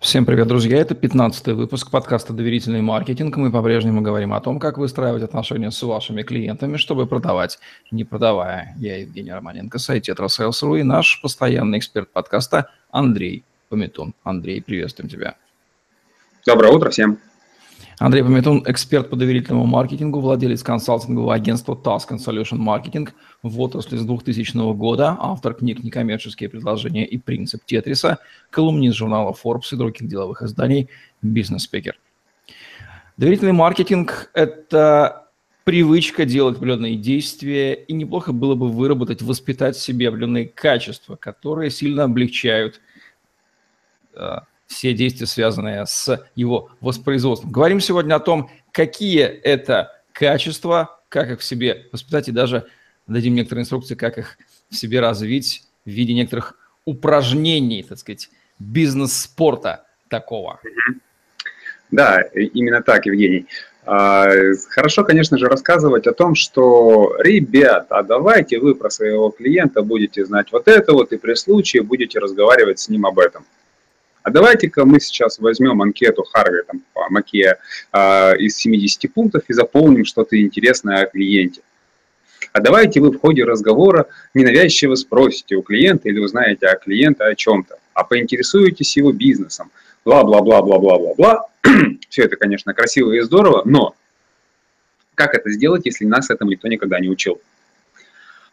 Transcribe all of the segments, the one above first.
Всем привет, друзья! Это 15 выпуск подкаста «Доверительный маркетинг». Мы по-прежнему говорим о том, как выстраивать отношения с вашими клиентами, чтобы продавать, не продавая. Я Евгений Романенко, сайт Tetrasales.ru и наш постоянный эксперт подкаста Андрей Пометун. Андрей, приветствуем тебя. Доброе утро всем. Андрей Пометун, эксперт по доверительному маркетингу, владелец консалтингового агентства Task and Solution Marketing в отрасли с 2000 года, автор книг «Некоммерческие предложения» и «Принцип Тетриса», колумнист журнала Forbes и других деловых изданий, бизнес-спикер. Доверительный маркетинг – это привычка делать определенные действия, и неплохо было бы выработать, воспитать в себе определенные качества, которые сильно облегчают э, все действия, связанные с его воспроизводством. Говорим сегодня о том, какие это качества, как их в себе воспитать, и даже дадим некоторые инструкции, как их в себе развить в виде некоторых упражнений, так сказать, бизнес-спорта такого. Да, именно так, Евгений. А, хорошо, конечно же, рассказывать о том, что, ребят, а давайте вы про своего клиента будете знать вот это вот, и при случае будете разговаривать с ним об этом. А давайте-ка мы сейчас возьмем анкету Харви там, по Маке э, из 70 пунктов и заполним что-то интересное о клиенте. А давайте вы в ходе разговора ненавязчиво спросите у клиента или узнаете о клиенте о чем-то, а поинтересуетесь его бизнесом. Бла-бла-бла-бла-бла-бла-бла. Все это, конечно, красиво и здорово, но как это сделать, если нас этому никто никогда не учил?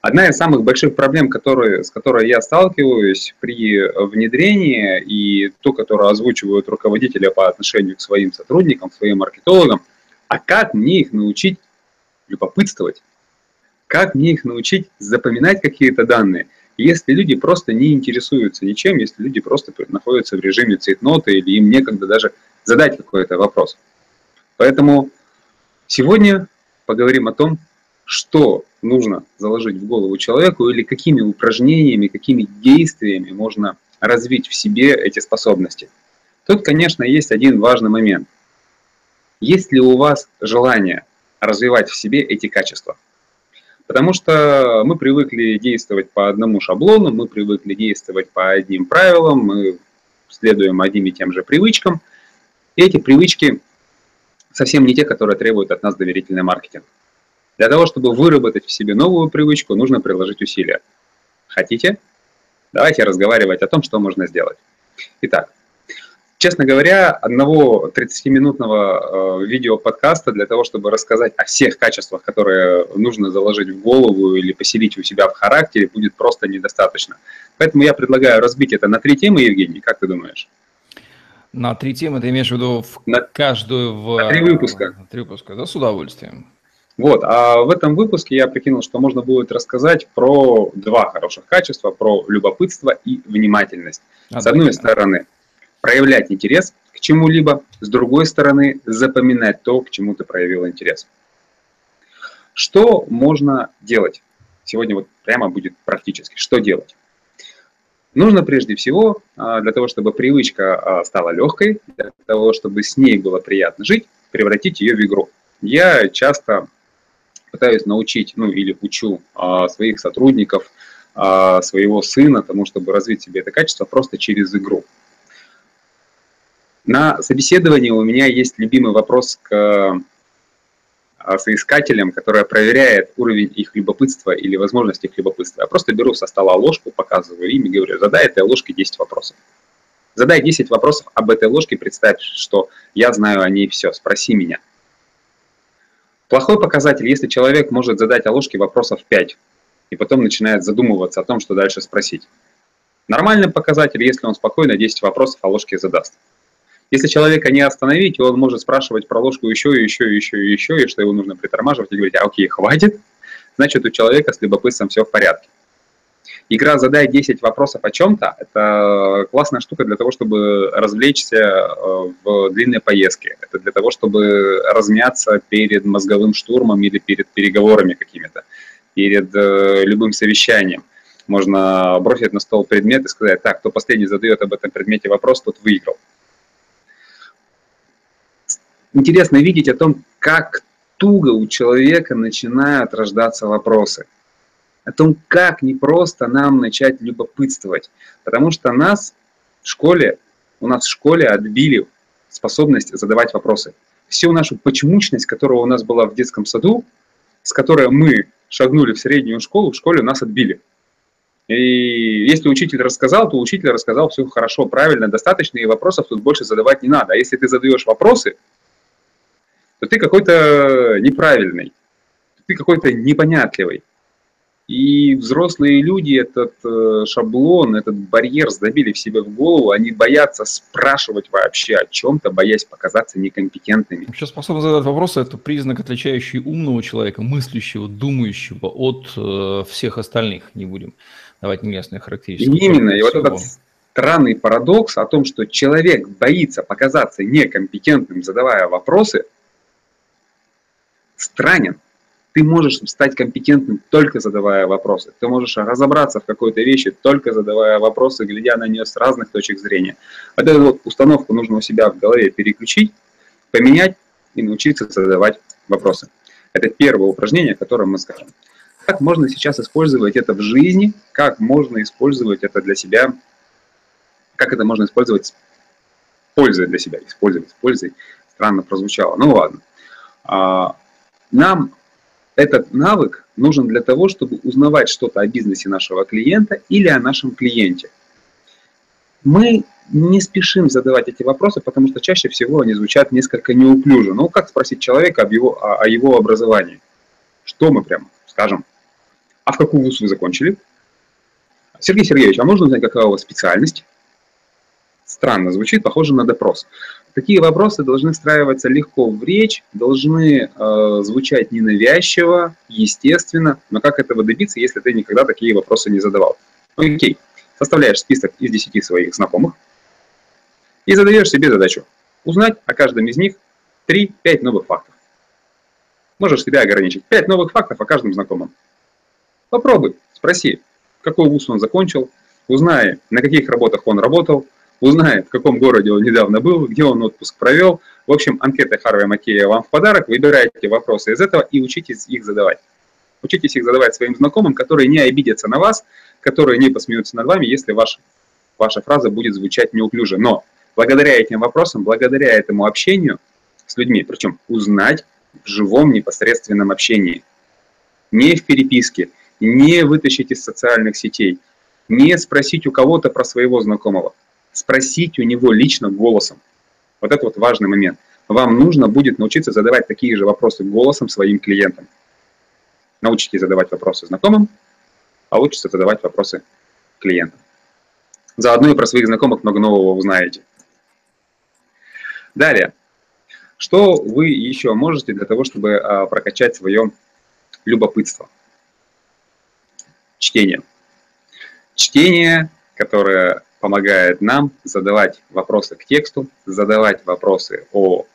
Одна из самых больших проблем, которые, с которой я сталкиваюсь при внедрении, и то, которое озвучивают руководители по отношению к своим сотрудникам, своим маркетологам, а как мне их научить любопытствовать? Как мне их научить запоминать какие-то данные, если люди просто не интересуются ничем, если люди просто находятся в режиме цейтнота или им некогда даже задать какой-то вопрос. Поэтому сегодня поговорим о том, что нужно заложить в голову человеку или какими упражнениями, какими действиями можно развить в себе эти способности. Тут, конечно, есть один важный момент. Есть ли у вас желание развивать в себе эти качества? Потому что мы привыкли действовать по одному шаблону, мы привыкли действовать по одним правилам, мы следуем одним и тем же привычкам. И эти привычки совсем не те, которые требуют от нас доверительный маркетинг. Для того, чтобы выработать в себе новую привычку, нужно приложить усилия. Хотите? Давайте разговаривать о том, что можно сделать. Итак, честно говоря, одного 30-минутного э, видео-подкаста для того, чтобы рассказать о всех качествах, которые нужно заложить в голову или поселить у себя в характере, будет просто недостаточно. Поэтому я предлагаю разбить это на три темы, Евгений, как ты думаешь? На три темы ты имеешь в виду в на, каждую в... На три выпуска. На три выпуска, да, с удовольствием. Вот, а в этом выпуске я прикинул, что можно будет рассказать про два хороших качества, про любопытство и внимательность. А с одной стороны, проявлять интерес к чему-либо, с другой стороны, запоминать то, к чему ты проявил интерес. Что можно делать? Сегодня вот прямо будет практически. Что делать? Нужно прежде всего, а, для того, чтобы привычка а, стала легкой, для того, чтобы с ней было приятно жить, превратить ее в игру. Я часто пытаюсь научить, ну или учу а, своих сотрудников, а, своего сына тому, чтобы развить себе это качество просто через игру. На собеседовании у меня есть любимый вопрос к а, соискателям, которая проверяет уровень их любопытства или возможность их любопытства. Я просто беру со стола ложку, показываю им и говорю, задай этой ложке 10 вопросов. Задай 10 вопросов об этой ложке, представь, что я знаю о ней все, спроси меня – Плохой показатель, если человек может задать о ложке вопросов 5, и потом начинает задумываться о том, что дальше спросить. Нормальный показатель, если он спокойно 10 вопросов о ложке задаст. Если человека не остановить, он может спрашивать про ложку еще и еще и еще и еще, и что его нужно притормаживать и говорить, а окей, хватит, значит у человека с любопытством все в порядке. Игра «Задай 10 вопросов о чем-то» — это классная штука для того, чтобы развлечься э, в длинной поездке. Это для того, чтобы размяться перед мозговым штурмом или перед переговорами какими-то, перед э, любым совещанием. Можно бросить на стол предмет и сказать, так, кто последний задает об этом предмете вопрос, тот выиграл. Интересно видеть о том, как туго у человека начинают рождаться вопросы – о том, как не просто нам начать любопытствовать. Потому что нас в школе у нас в школе отбили способность задавать вопросы. Всю нашу почемучность, которая у нас была в детском саду, с которой мы шагнули в среднюю школу, в школе нас отбили. И если учитель рассказал, то учитель рассказал все хорошо, правильно, достаточно, и вопросов тут больше задавать не надо. А если ты задаешь вопросы, то ты какой-то неправильный, ты какой-то непонятливый. И взрослые люди этот э, шаблон, этот барьер сдавили в себе в голову, они боятся спрашивать вообще о чем-то, боясь показаться некомпетентными. Вообще способность задать вопросы – это признак, отличающий умного человека, мыслящего, думающего от э, всех остальных. Не будем давать неясные характеристики. Именно, и вот этот странный парадокс о том, что человек боится показаться некомпетентным, задавая вопросы, странен ты можешь стать компетентным только задавая вопросы. Ты можешь разобраться в какой-то вещи только задавая вопросы, глядя на нее с разных точек зрения. Вот эту вот установку нужно у себя в голове переключить, поменять и научиться задавать вопросы. Это первое упражнение, которое мы скажем. Как можно сейчас использовать это в жизни, как можно использовать это для себя, как это можно использовать с пользой для себя, использовать с пользой, странно прозвучало, ну ладно. А, нам этот навык нужен для того, чтобы узнавать что-то о бизнесе нашего клиента или о нашем клиенте. Мы не спешим задавать эти вопросы, потому что чаще всего они звучат несколько неуклюже. Ну, как спросить человека об его, о, о его образовании? Что мы прямо скажем? А в какую вуз вы закончили? Сергей Сергеевич, а можно узнать, какая у вас специальность? Странно звучит, похоже на допрос. Такие вопросы должны встраиваться легко в речь, должны э, звучать ненавязчиво, естественно. Но как этого добиться, если ты никогда такие вопросы не задавал? Окей, составляешь список из 10 своих знакомых и задаешь себе задачу узнать о каждом из них 3-5 новых фактов. Можешь себя ограничить. 5 новых фактов о каждом знакомом. Попробуй, спроси, какой вуз он закончил, узнай, на каких работах он работал, узнает, в каком городе он недавно был, где он отпуск провел. В общем, анкеты Харви Макея вам в подарок. Выбирайте вопросы из этого и учитесь их задавать. Учитесь их задавать своим знакомым, которые не обидятся на вас, которые не посмеются над вами, если ваш, ваша фраза будет звучать неуклюже. Но благодаря этим вопросам, благодаря этому общению с людьми, причем узнать в живом непосредственном общении, не в переписке, не вытащить из социальных сетей, не спросить у кого-то про своего знакомого, спросить у него лично голосом. Вот это вот важный момент. Вам нужно будет научиться задавать такие же вопросы голосом своим клиентам. Научитесь задавать вопросы знакомым, учиться задавать вопросы клиентам. Заодно и про своих знакомых много нового узнаете. Далее. Что вы еще можете для того, чтобы а, прокачать свое любопытство? Чтение. Чтение, которое помогает нам задавать вопросы к тексту, задавать вопросы о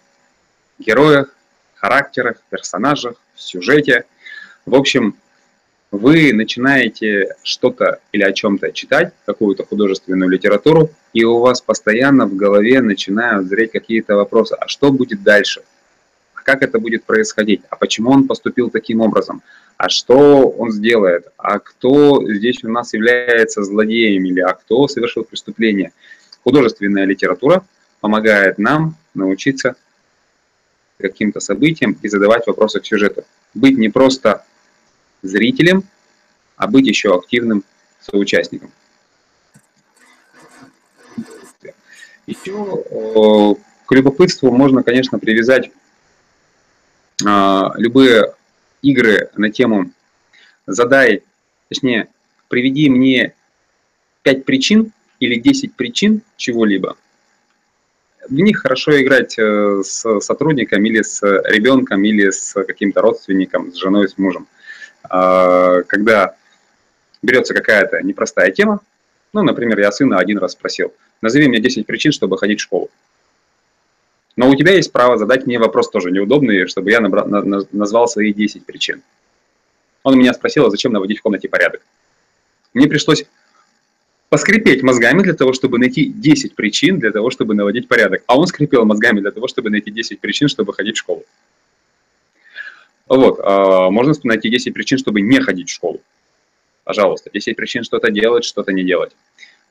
героях, характерах, персонажах, сюжете. В общем, вы начинаете что-то или о чем-то читать, какую-то художественную литературу, и у вас постоянно в голове начинают зреть какие-то вопросы. А что будет дальше? Как это будет происходить? А почему он поступил таким образом? а что он сделает, а кто здесь у нас является злодеем или а кто совершил преступление. Художественная литература помогает нам научиться каким-то событиям и задавать вопросы к сюжету. Быть не просто зрителем, а быть еще активным соучастником. Еще к любопытству можно, конечно, привязать любые игры на тему «Задай, точнее, приведи мне 5 причин или 10 причин чего-либо». В них хорошо играть э, с сотрудником или с ребенком, или с каким-то родственником, с женой, с мужем. А, когда берется какая-то непростая тема, ну, например, я сына один раз спросил, назови мне 10 причин, чтобы ходить в школу. Но у тебя есть право задать мне вопрос тоже неудобный, чтобы я набрал, на, назвал свои 10 причин. Он меня спросил, а зачем наводить в комнате порядок. Мне пришлось поскрипеть мозгами для того, чтобы найти 10 причин для того, чтобы наводить порядок. А он скрипел мозгами для того, чтобы найти 10 причин, чтобы ходить в школу. Вот, а, можно найти 10 причин, чтобы не ходить в школу. Пожалуйста, 10 причин что-то делать, что-то не делать.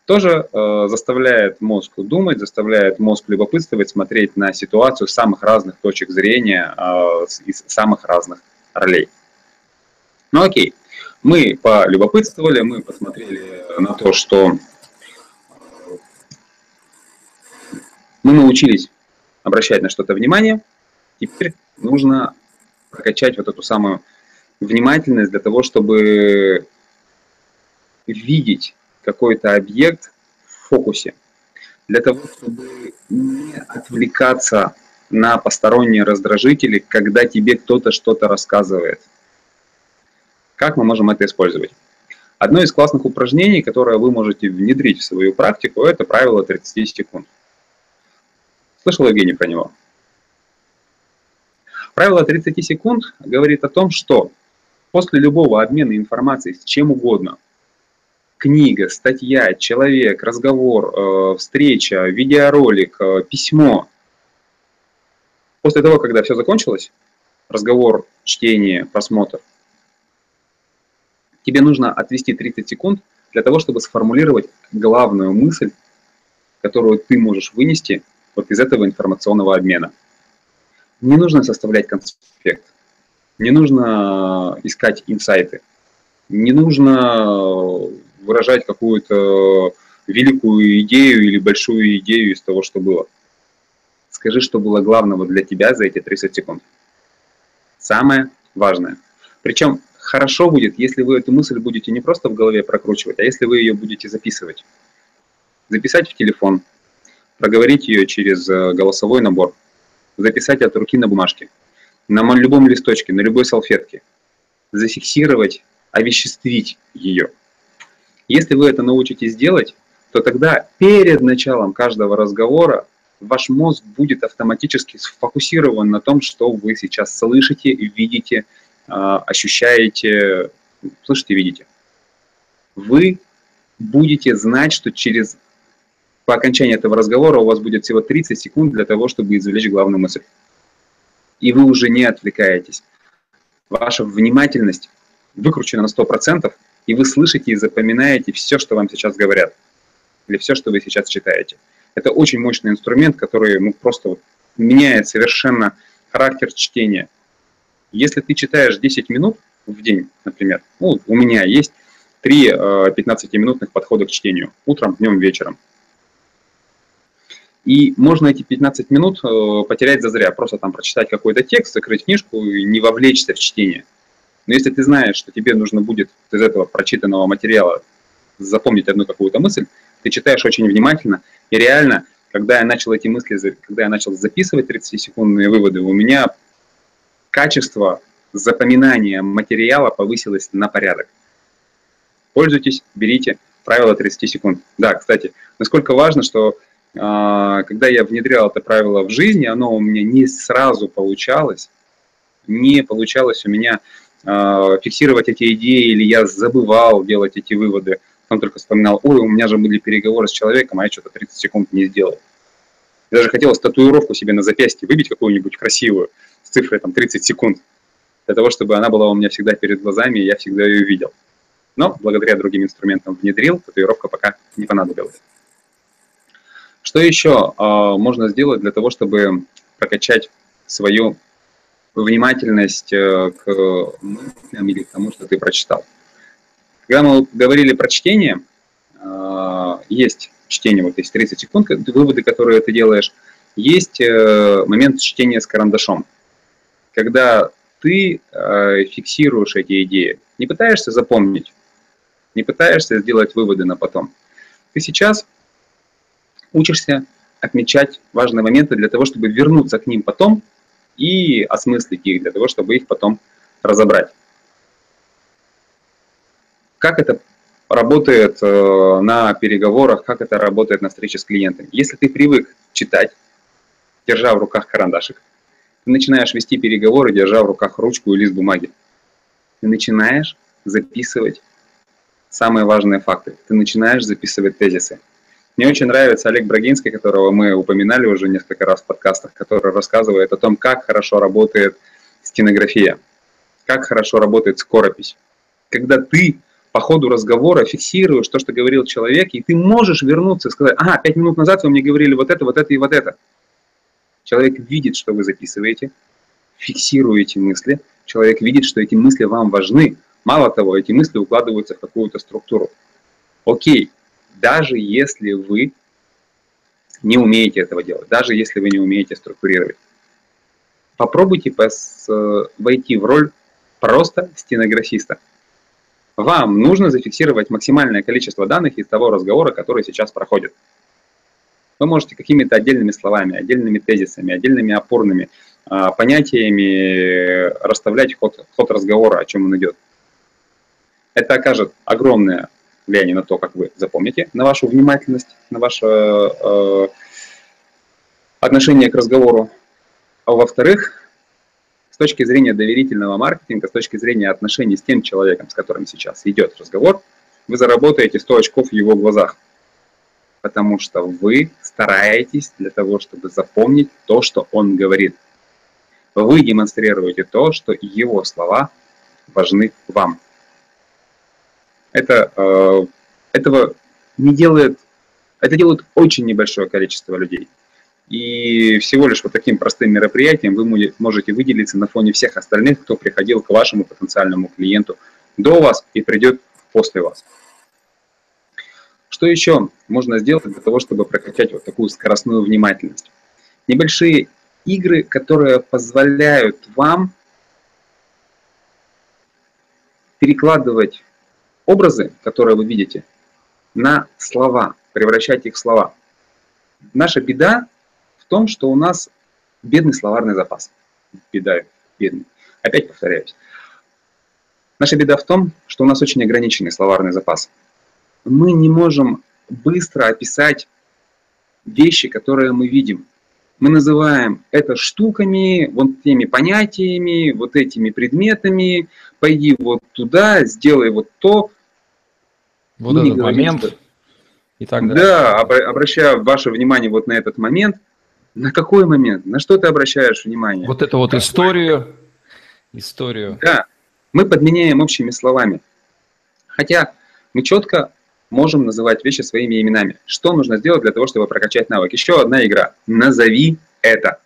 Тоже э, заставляет мозг думать, заставляет мозг любопытствовать, смотреть на ситуацию с самых разных точек зрения, э, из самых разных ролей. Ну окей, мы полюбопытствовали, мы посмотрели на то, что мы научились обращать на что-то внимание, теперь нужно прокачать вот эту самую внимательность для того, чтобы видеть какой-то объект в фокусе, для того, чтобы не отвлекаться на посторонние раздражители, когда тебе кто-то что-то рассказывает. Как мы можем это использовать? Одно из классных упражнений, которое вы можете внедрить в свою практику, это правило 30 секунд. Слышал Евгений про него? Правило 30 секунд говорит о том, что после любого обмена информацией с чем угодно, книга, статья, человек, разговор, э, встреча, видеоролик, э, письмо, после того, когда все закончилось, разговор, чтение, просмотр, тебе нужно отвести 30 секунд для того, чтобы сформулировать главную мысль, которую ты можешь вынести вот из этого информационного обмена. Не нужно составлять конспект, не нужно искать инсайты, не нужно выражать какую-то великую идею или большую идею из того, что было. Скажи, что было главного для тебя за эти 30 секунд. Самое важное. Причем хорошо будет, если вы эту мысль будете не просто в голове прокручивать, а если вы ее будете записывать. Записать в телефон, проговорить ее через э, голосовой набор, записать от руки на бумажке, на любом листочке, на любой салфетке, зафиксировать, овеществить ее. Если вы это научитесь делать, то тогда перед началом каждого разговора ваш мозг будет автоматически сфокусирован на том, что вы сейчас слышите, видите, а, ощущаете, слышите, видите. Вы будете знать, что через по окончании этого разговора у вас будет всего 30 секунд для того, чтобы извлечь главную мысль. И вы уже не отвлекаетесь. Ваша внимательность выкручена на 100%, и вы слышите и запоминаете все, что вам сейчас говорят, или все, что вы сейчас читаете. Это очень мощный инструмент, который ну, просто вот меняет совершенно характер чтения. Если ты читаешь 10 минут в день, например, ну, у меня есть три 15-минутных э, подхода к чтению, утром, днем, вечером. И можно эти 15 минут э, потерять зазря, просто там прочитать какой-то текст, закрыть книжку и не вовлечься в чтение. Но если ты знаешь, что тебе нужно будет из этого прочитанного материала запомнить одну какую-то мысль, ты читаешь очень внимательно, и реально, когда я начал эти мысли, когда я начал записывать 30-секундные выводы, у меня качество запоминания материала повысилось на порядок. Пользуйтесь, берите правило 30 секунд. Да, кстати, насколько важно, что э, когда я внедрял это правило в жизни, оно у меня не сразу получалось, не получалось у меня фиксировать эти идеи, или я забывал делать эти выводы, потом только вспоминал, ой, у меня же были переговоры с человеком, а я что-то 30 секунд не сделал. Я даже хотел татуировку себе на запястье выбить какую-нибудь красивую, с цифрой там 30 секунд, для того, чтобы она была у меня всегда перед глазами, и я всегда ее видел. Но благодаря другим инструментам внедрил, татуировка пока не понадобилась. Что еще э, можно сделать для того, чтобы прокачать свою внимательность э, к мыслям или к тому, что ты прочитал? Когда мы говорили про чтение, э, есть чтение, вот есть 30 секунд, выводы, которые ты делаешь, есть э, момент чтения с карандашом когда ты э, фиксируешь эти идеи, не пытаешься запомнить, не пытаешься сделать выводы на потом. Ты сейчас учишься отмечать важные моменты для того, чтобы вернуться к ним потом и осмыслить их, для того, чтобы их потом разобрать. Как это работает э, на переговорах, как это работает на встрече с клиентами. Если ты привык читать, держа в руках карандашик, ты начинаешь вести переговоры, держа в руках ручку и лист бумаги. Ты начинаешь записывать самые важные факты. Ты начинаешь записывать тезисы. Мне очень нравится Олег Брагинский, которого мы упоминали уже несколько раз в подкастах, который рассказывает о том, как хорошо работает стенография, как хорошо работает скоропись. Когда ты по ходу разговора фиксируешь то, что говорил человек, и ты можешь вернуться и сказать, ага, пять минут назад вы мне говорили вот это, вот это и вот это. Человек видит, что вы записываете, фиксируете мысли, человек видит, что эти мысли вам важны. Мало того, эти мысли укладываются в какую-то структуру. Окей, даже если вы не умеете этого делать, даже если вы не умеете структурировать, попробуйте войти в роль просто стенографиста. Вам нужно зафиксировать максимальное количество данных из того разговора, который сейчас проходит. Вы можете какими-то отдельными словами, отдельными тезисами, отдельными опорными а, понятиями расставлять ход, ход разговора, о чем он идет. Это окажет огромное влияние на то, как вы запомните, на вашу внимательность, на ваше э, отношение к разговору. А во-вторых, с точки зрения доверительного маркетинга, с точки зрения отношений с тем человеком, с которым сейчас идет разговор, вы заработаете 100 очков в его глазах. Потому что вы стараетесь для того, чтобы запомнить то, что он говорит. Вы демонстрируете то, что его слова важны вам. Это, э, этого не делает, это делает очень небольшое количество людей. И всего лишь вот таким простым мероприятием вы можете выделиться на фоне всех остальных, кто приходил к вашему потенциальному клиенту до вас и придет после вас. Что еще можно сделать для того, чтобы прокачать вот такую скоростную внимательность? Небольшие игры, которые позволяют вам перекладывать образы, которые вы видите, на слова, превращать их в слова. Наша беда в том, что у нас бедный словарный запас. Беда бедный. Опять повторяюсь. Наша беда в том, что у нас очень ограниченный словарный запас. Мы не можем быстро описать вещи, которые мы видим. Мы называем это штуками, вот теми понятиями, вот этими предметами. Пойди вот туда, сделай вот то. Вот мы этот говорим, момент. Что... И так далее. Да, обращая ваше внимание вот на этот момент, на какой момент? На что ты обращаешь внимание? Вот это вот Какой? историю. Историю. Да, мы подменяем общими словами. Хотя мы четко можем называть вещи своими именами. Что нужно сделать для того, чтобы прокачать навык? Еще одна игра. Назови это.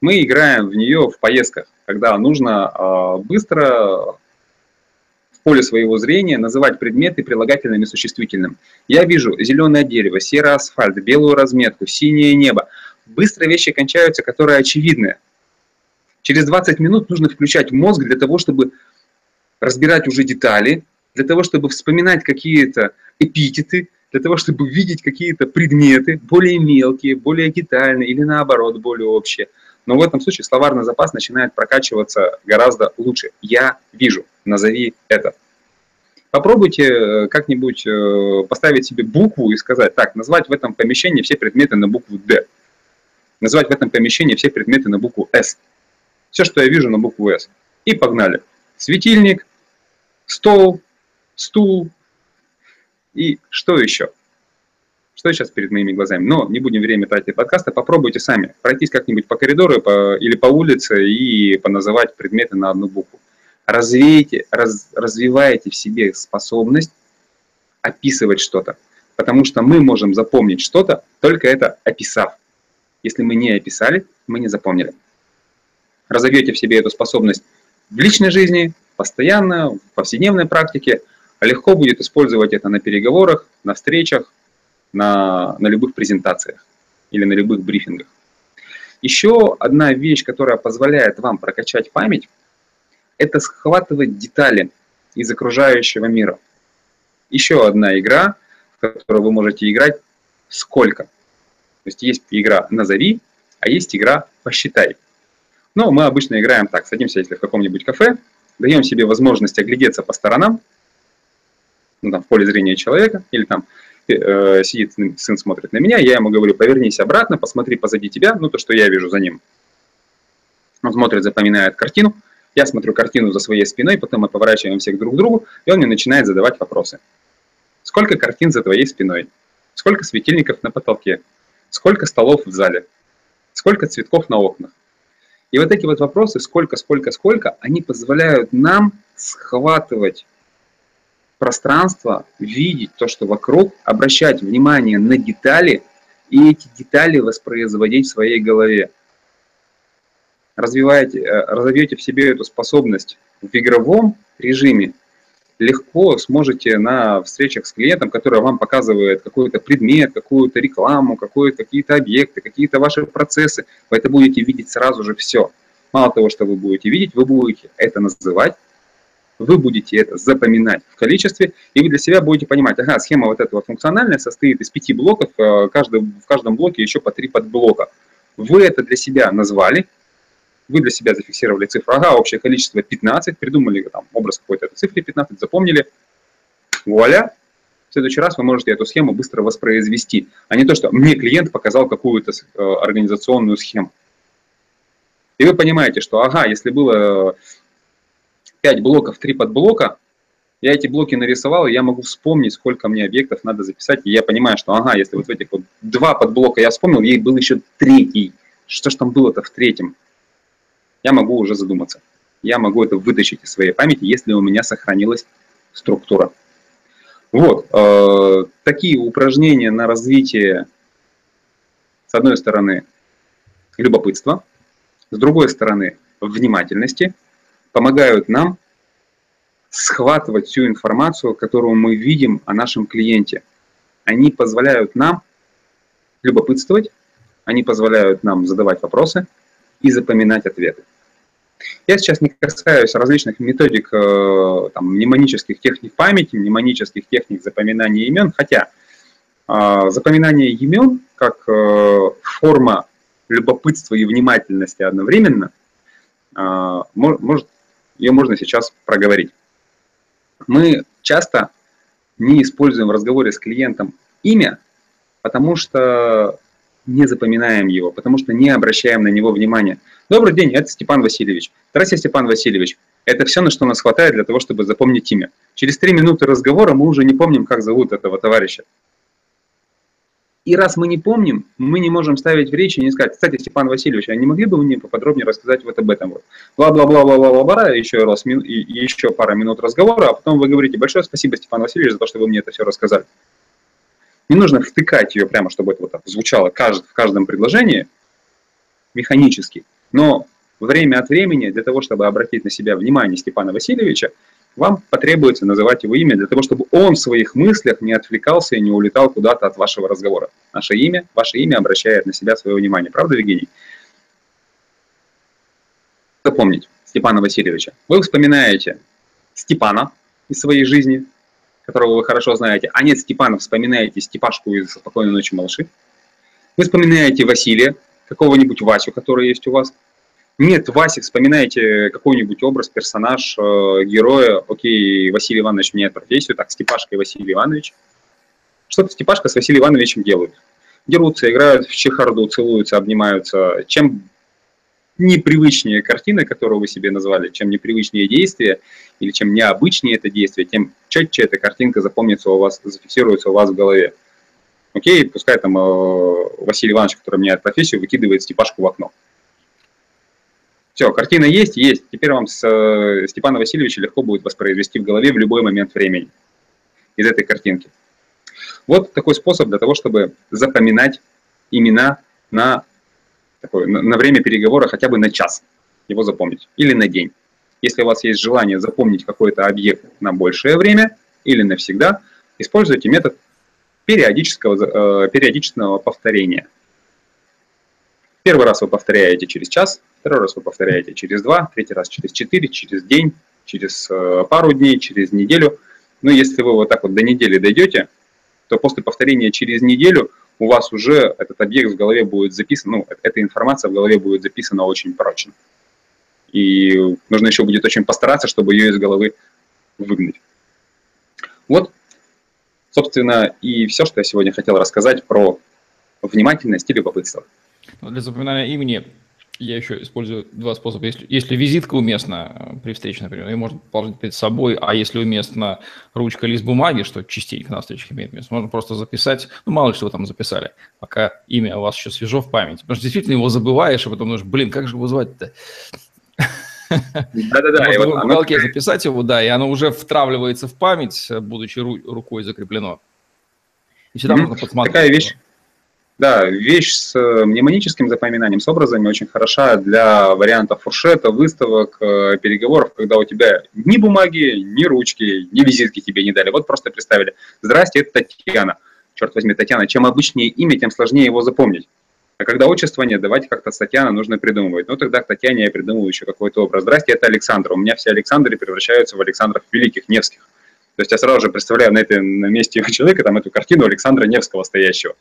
Мы играем в нее в поездках, когда нужно э, быстро поле своего зрения называть предметы прилагательным и существительным. Я вижу зеленое дерево, серый асфальт, белую разметку, синее небо. Быстро вещи кончаются, которые очевидны. Через 20 минут нужно включать мозг для того, чтобы разбирать уже детали, для того, чтобы вспоминать какие-то эпитеты, для того, чтобы видеть какие-то предметы более мелкие, более детальные или наоборот более общие. Но в этом случае словарный запас начинает прокачиваться гораздо лучше. Я вижу, назови это. Попробуйте э, как-нибудь э, поставить себе букву и сказать, так, назвать в этом помещении все предметы на букву D. Назвать в этом помещении все предметы на букву S. Все, что я вижу на букву S. И погнали. Светильник, стол, стул и что еще? что сейчас перед моими глазами. Но не будем время тратить подкаста, попробуйте сами пройтись как-нибудь по коридору по, или по улице и поназывать предметы на одну букву. Развейте, раз, развивайте в себе способность описывать что-то, потому что мы можем запомнить что-то, только это описав. Если мы не описали, мы не запомнили. Разовьете в себе эту способность в личной жизни, постоянно, в повседневной практике, легко будет использовать это на переговорах, на встречах, на, на любых презентациях или на любых брифингах. Еще одна вещь, которая позволяет вам прокачать память, это схватывать детали из окружающего мира. Еще одна игра, в которую вы можете играть сколько. То есть есть игра «Назови», а есть игра «Посчитай». Но мы обычно играем так, садимся, если в каком-нибудь кафе, даем себе возможность оглядеться по сторонам, ну, там, в поле зрения человека, или там э, сидит сын, смотрит на меня, я ему говорю, повернись обратно, посмотри позади тебя, ну то, что я вижу за ним. Он смотрит, запоминает картину, я смотрю картину за своей спиной, потом мы поворачиваемся друг к другу, и он мне начинает задавать вопросы. Сколько картин за твоей спиной? Сколько светильников на потолке? Сколько столов в зале? Сколько цветков на окнах? И вот эти вот вопросы, сколько, сколько, сколько, они позволяют нам схватывать пространство, видеть то, что вокруг, обращать внимание на детали и эти детали воспроизводить в своей голове. Развиваете, э, разовьете в себе эту способность в игровом режиме, легко сможете на встречах с клиентом, который вам показывает какой-то предмет, какую-то рекламу, какие-то объекты, какие-то ваши процессы, вы это будете видеть сразу же все. Мало того, что вы будете видеть, вы будете это называть, вы будете это запоминать в количестве, и вы для себя будете понимать, ага, схема вот этого функциональная состоит из пяти блоков, э, каждый, в каждом блоке еще по три подблока. Вы это для себя назвали, вы для себя зафиксировали цифру, ага, общее количество 15, придумали там образ какой-то этой цифры 15, запомнили, вуаля, в следующий раз вы можете эту схему быстро воспроизвести, а не то, что мне клиент показал какую-то э, организационную схему. И вы понимаете, что, ага, если было 5 блоков, 3 подблока, я эти блоки нарисовал, и я могу вспомнить, сколько мне объектов надо записать, и я понимаю, что, ага, если вот в этих вот два подблока я вспомнил, ей был еще третий. Что ж там было-то в третьем? Я могу уже задуматься. Я могу это вытащить из своей памяти, если у меня сохранилась структура. Вот, э, такие упражнения на развитие, с одной стороны, любопытства, с другой стороны, внимательности – помогают нам схватывать всю информацию, которую мы видим о нашем клиенте. Они позволяют нам любопытствовать, они позволяют нам задавать вопросы и запоминать ответы. Я сейчас не касаюсь различных методик э, там, мнемонических техник памяти, мнемонических техник запоминания имен, хотя э, запоминание имен как э, форма любопытства и внимательности одновременно может ее можно сейчас проговорить. Мы часто не используем в разговоре с клиентом имя, потому что не запоминаем его, потому что не обращаем на него внимания. Добрый день, это Степан Васильевич. Здравствуйте, Степан Васильевич. Это все, на что нас хватает для того, чтобы запомнить имя. Через три минуты разговора мы уже не помним, как зовут этого товарища. И раз мы не помним, мы не можем ставить в речи и не сказать, кстати, Степан Васильевич, а не могли бы вы мне поподробнее рассказать вот об этом? Вот. Бла-бла-бла-бла-бла-бла, еще раз, и, еще пара минут разговора, а потом вы говорите, большое спасибо, Степан Васильевич, за то, что вы мне это все рассказали. Не нужно втыкать ее прямо, чтобы это вот так звучало в каждом предложении механически, но время от времени для того, чтобы обратить на себя внимание Степана Васильевича, вам потребуется называть его имя для того, чтобы он в своих мыслях не отвлекался и не улетал куда-то от вашего разговора. Наше имя, ваше имя обращает на себя свое внимание. Правда, Евгений? Запомнить Степана Васильевича. Вы вспоминаете Степана из своей жизни, которого вы хорошо знаете, а нет Степана, вспоминаете Степашку из «Спокойной ночи, малыши». Вы вспоминаете Василия, какого-нибудь Васю, который есть у вас – нет, Васик, вспоминаете какой-нибудь образ, персонаж, э, героя. Окей, Василий Иванович меняет профессию, так, Степашка и Василий Иванович. Что-то Степашка с Василием Ивановичем делают. Дерутся, играют в чехарду, целуются, обнимаются. Чем непривычнее картина, которую вы себе назвали, чем непривычнее действие, или чем необычнее это действие, тем четче эта картинка запомнится у вас, зафиксируется у вас в голове. Окей, пускай там э, Василий Иванович, который меняет профессию, выкидывает Степашку в окно. Все, картина есть, есть. Теперь вам с э, Степана Васильевича легко будет воспроизвести в голове в любой момент времени из этой картинки. Вот такой способ для того, чтобы запоминать имена на, такое, на, время переговора хотя бы на час, его запомнить, или на день. Если у вас есть желание запомнить какой-то объект на большее время или навсегда, используйте метод периодического, э, периодичного повторения. Первый раз вы повторяете через час, Второй раз вы повторяете через два, третий раз через четыре, через день, через э, пару дней, через неделю. Ну, если вы вот так вот до недели дойдете, то после повторения через неделю у вас уже этот объект в голове будет записан, ну, эта информация в голове будет записана очень прочно. И нужно еще будет очень постараться, чтобы ее из головы выгнать. Вот, собственно, и все, что я сегодня хотел рассказать про внимательность и любопытство. Для запоминания имени я еще использую два способа. Если, если визитка уместна э, при встрече, например, ее можно положить перед собой, а если уместна ручка, лист бумаги, что частенько на встречах имеет место, можно просто записать, ну, мало ли что вы там записали, пока имя у вас еще свежо в памяти. Потому что действительно его забываешь, а потом думаешь, блин, как же его звать-то? Да-да-да. Можно вот в уголке оно... записать его, да, и оно уже втравливается в память, будучи рукой закреплено. И всегда mm-hmm. можно посмотреть. Такая вещь, да, вещь с э, мнемоническим запоминанием, с образами очень хороша для вариантов фуршета, выставок, э, переговоров, когда у тебя ни бумаги, ни ручки, ни визитки тебе не дали. Вот просто представили. Здрасте, это Татьяна. Черт возьми, Татьяна. Чем обычнее имя, тем сложнее его запомнить. А когда отчества нет, давайте как-то с Татьяной нужно придумывать. Ну, тогда к Татьяне я придумываю еще какой-то образ. Здрасте, это Александр. У меня все Александры превращаются в Александров Великих, Невских. То есть я сразу же представляю на, этой, на месте человека там эту картину Александра Невского стоящего.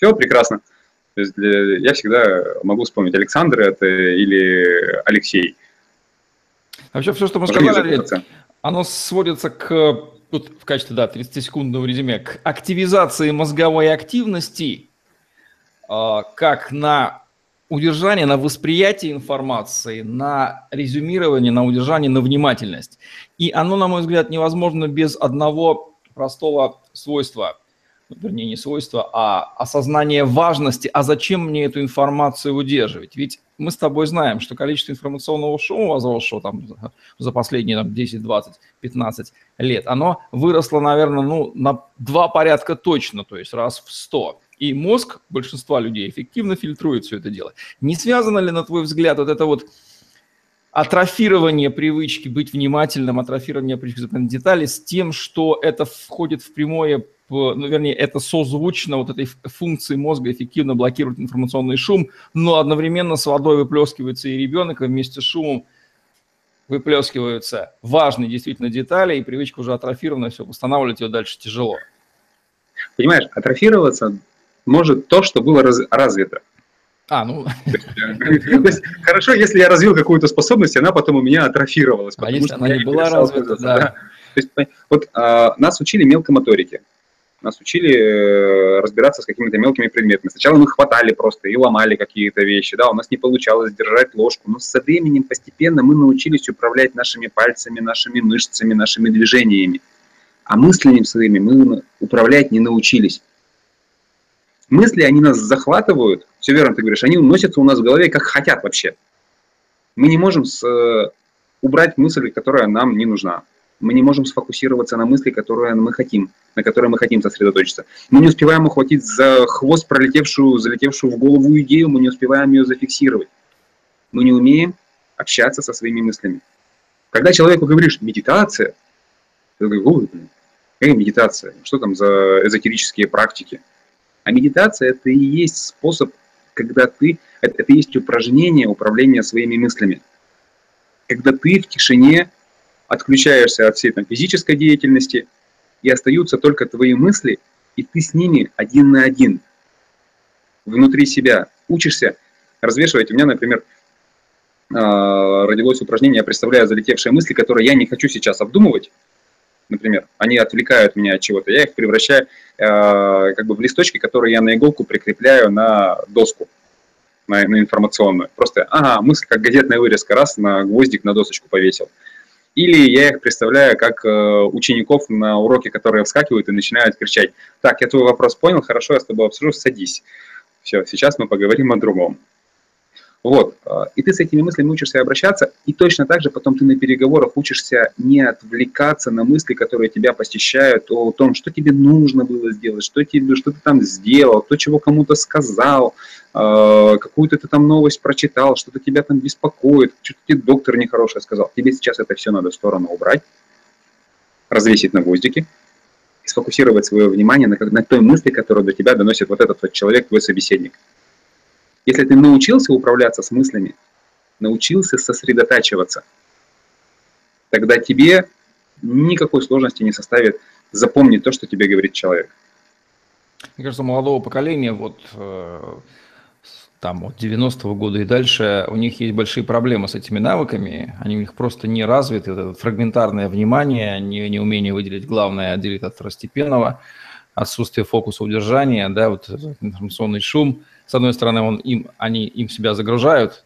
Все прекрасно. То есть для, я всегда могу вспомнить Александр это или Алексей. Вообще все, что мы сказали, оно сводится к, тут в качестве, да, 30-секундного резюме, к активизации мозговой активности, а, как на удержание, на восприятие информации, на резюмирование, на удержание, на внимательность. И оно, на мой взгляд, невозможно без одного простого свойства – вернее, не свойство, а осознание важности, а зачем мне эту информацию удерживать? Ведь мы с тобой знаем, что количество информационного шума, возросшего там за последние там, 10, 20, 15 лет, оно выросло, наверное, ну, на два порядка точно, то есть раз в 100. И мозг большинства людей эффективно фильтрует все это дело. Не связано ли, на твой взгляд, вот это вот атрофирование привычки быть внимательным, атрофирование привычки запоминать детали с тем, что это входит в прямое ну, вернее, это созвучно вот этой функции мозга эффективно блокирует информационный шум, но одновременно с водой выплескивается и ребенок, и вместе с шумом выплескиваются важные действительно детали, и привычка уже атрофирована, все, восстанавливать ее дальше тяжело. Понимаешь, атрофироваться может то, что было раз, развито. А, ну... Хорошо, если я развил какую-то способность, она потом у меня атрофировалась. А если она не была развита, да. То есть, вот а, нас учили мелкой моторике нас учили э, разбираться с какими-то мелкими предметами. Сначала мы хватали просто и ломали какие-то вещи, да, у нас не получалось держать ложку, но со временем постепенно мы научились управлять нашими пальцами, нашими мышцами, нашими движениями. А мыслями своими мы управлять не научились. Мысли, они нас захватывают, все верно ты говоришь, они уносятся у нас в голове как хотят вообще. Мы не можем с, э, убрать мысль, которая нам не нужна мы не можем сфокусироваться на мысли, которые мы хотим, на которые мы хотим сосредоточиться. Мы не успеваем ухватить за хвост пролетевшую, залетевшую в голову идею, мы не успеваем ее зафиксировать. Мы не умеем общаться со своими мыслями. Когда человеку говоришь «медитация», ты говоришь, ой, блин, какая медитация? Что там за эзотерические практики? А медитация – это и есть способ, когда ты, это, это есть упражнение управления своими мыслями. Когда ты в тишине отключаешься от всей там, физической деятельности, и остаются только твои мысли, и ты с ними один на один, внутри себя. Учишься развешивать. У меня, например, а, родилось упражнение, я представляю залетевшие мысли, которые я не хочу сейчас обдумывать, например, они отвлекают меня от чего-то, я их превращаю э, как бы в листочки, которые я на иголку прикрепляю на доску, на, на информационную. Просто, ага, мысль как газетная вырезка, раз на гвоздик на досочку повесил. Или я их представляю как э, учеников на уроке, которые вскакивают и начинают кричать, так, я твой вопрос понял, хорошо, я с тобой обсужу, садись. Все, сейчас мы поговорим о другом. Вот. Э, и ты с этими мыслями учишься обращаться, и точно так же потом ты на переговорах учишься не отвлекаться на мысли, которые тебя посещают, о том, что тебе нужно было сделать, что, тебе, что ты там сделал, то, чего кому-то сказал, э, какую-то ты там новость прочитал, что-то тебя там беспокоит, что-то тебе доктор нехорошее сказал. Тебе сейчас это все надо в сторону убрать, развесить на гвоздике, и сфокусировать свое внимание на, на той мысли, которую до тебя доносит вот этот вот человек, твой собеседник. Если ты научился управляться с мыслями, научился сосредотачиваться, тогда тебе никакой сложности не составит запомнить то, что тебе говорит человек. Мне кажется, молодого поколения, вот э, там от 90-го года и дальше, у них есть большие проблемы с этими навыками, они у них просто не развиты, это фрагментарное внимание, не, умение выделить главное, отделить от второстепенного, отсутствие фокуса удержания, да, вот информационный шум – с одной стороны, он им, они им себя загружают,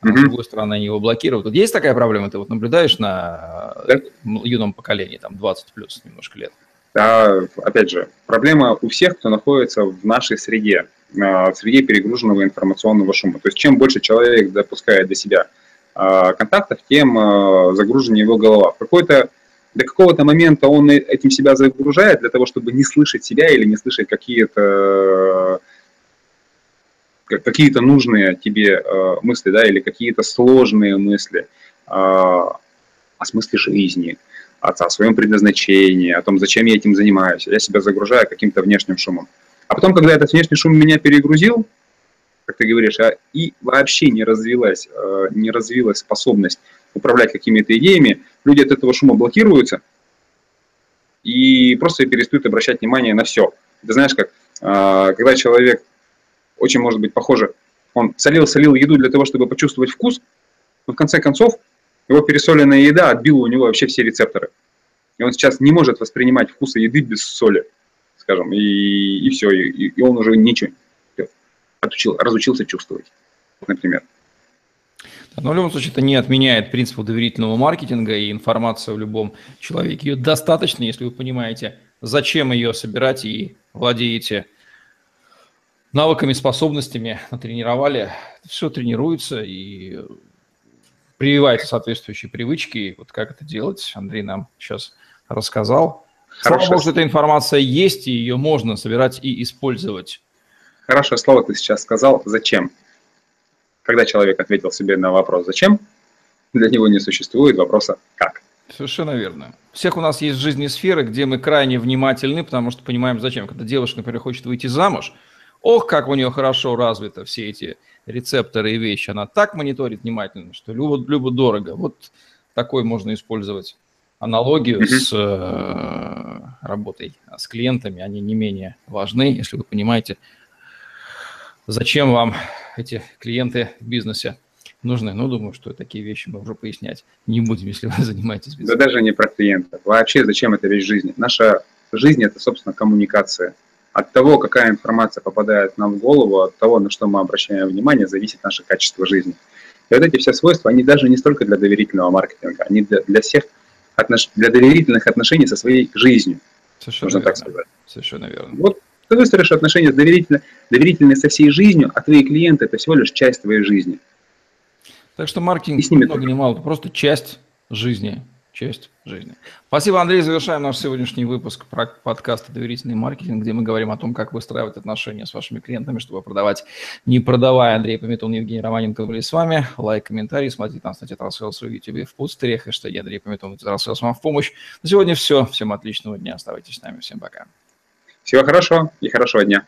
а mm-hmm. с другой стороны, они его блокируют. Вот есть такая проблема, ты вот наблюдаешь на да. юном поколении, там 20 плюс немножко лет? Да, опять же, проблема у всех, кто находится в нашей среде, а, в среде перегруженного информационного шума. То есть чем больше человек допускает до себя контактов, тем загруженнее его голова. В какой-то до какого-то момента он этим себя загружает для того, чтобы не слышать себя или не слышать какие-то какие-то нужные тебе э, мысли, да, или какие-то сложные мысли э, о смысле жизни, о, о своем предназначении, о том, зачем я этим занимаюсь. Я себя загружаю каким-то внешним шумом. А потом, когда этот внешний шум меня перегрузил, как ты говоришь, а, и вообще не развилась, э, не развилась способность управлять какими-то идеями, люди от этого шума блокируются и просто перестают обращать внимание на все. Ты знаешь, как когда человек очень может быть похоже, он солил-солил еду для того, чтобы почувствовать вкус, но в конце концов его пересоленная еда отбила у него вообще все рецепторы. И он сейчас не может воспринимать вкусы еды без соли, скажем, и, и все, и, и он уже ничего отучил, разучился чувствовать, например. Но в любом случае это не отменяет принципу доверительного маркетинга и информация в любом человеке. Ее достаточно, если вы понимаете, зачем ее собирать и владеете навыками, способностями, натренировали. Все тренируется и прививается соответствующие привычки. Вот как это делать, Андрей нам сейчас рассказал. Хорошо. Слава богу, эта информация есть, и ее можно собирать и использовать. Хорошее слово ты сейчас сказал «зачем?». Когда человек ответил себе на вопрос «зачем?», для него не существует вопроса «как?». Совершенно верно. Всех у нас есть жизненные сферы, где мы крайне внимательны, потому что понимаем, зачем. Когда девушка, например, хочет выйти замуж, ох, как у нее хорошо развито все эти рецепторы и вещи. Она так мониторит внимательно, что любо, любо дорого. Вот такой можно использовать аналогию с э, работой с клиентами. Они не менее важны, если вы понимаете, зачем вам эти клиенты в бизнесе нужны. Ну, думаю, что такие вещи мы уже пояснять не будем, если вы занимаетесь бизнесом. Да даже не про клиентов. Вообще, зачем эта вещь жизни? Наша жизнь – это, собственно, коммуникация. От того, какая информация попадает нам в голову, от того, на что мы обращаем внимание, зависит наше качество жизни. И вот эти все свойства, они даже не столько для доверительного маркетинга, они для, для всех отнош... для доверительных отношений со своей жизнью. Совершенно можно верно. так сказать. Совершенно верно. Вот ты выстроишь отношения с доверительно, доверительные со всей жизнью, а твои клиенты – это всего лишь часть твоей жизни. Так что маркетинг ни много ни мало, это просто часть жизни часть жизни. Спасибо, Андрей. Завершаем наш сегодняшний выпуск про подкаста «Доверительный маркетинг», где мы говорим о том, как выстраивать отношения с вашими клиентами, чтобы продавать, не продавая. Андрей Пометун, Евгений Романенко были с вами. Лайк, комментарий, смотрите нас на Тетрасселс в YouTube в пустере, хэштеги Андрей Пометун и Тетрасселс вам в помощь. На сегодня все. Всем отличного дня. Оставайтесь с нами. Всем пока. Всего хорошего и хорошего дня.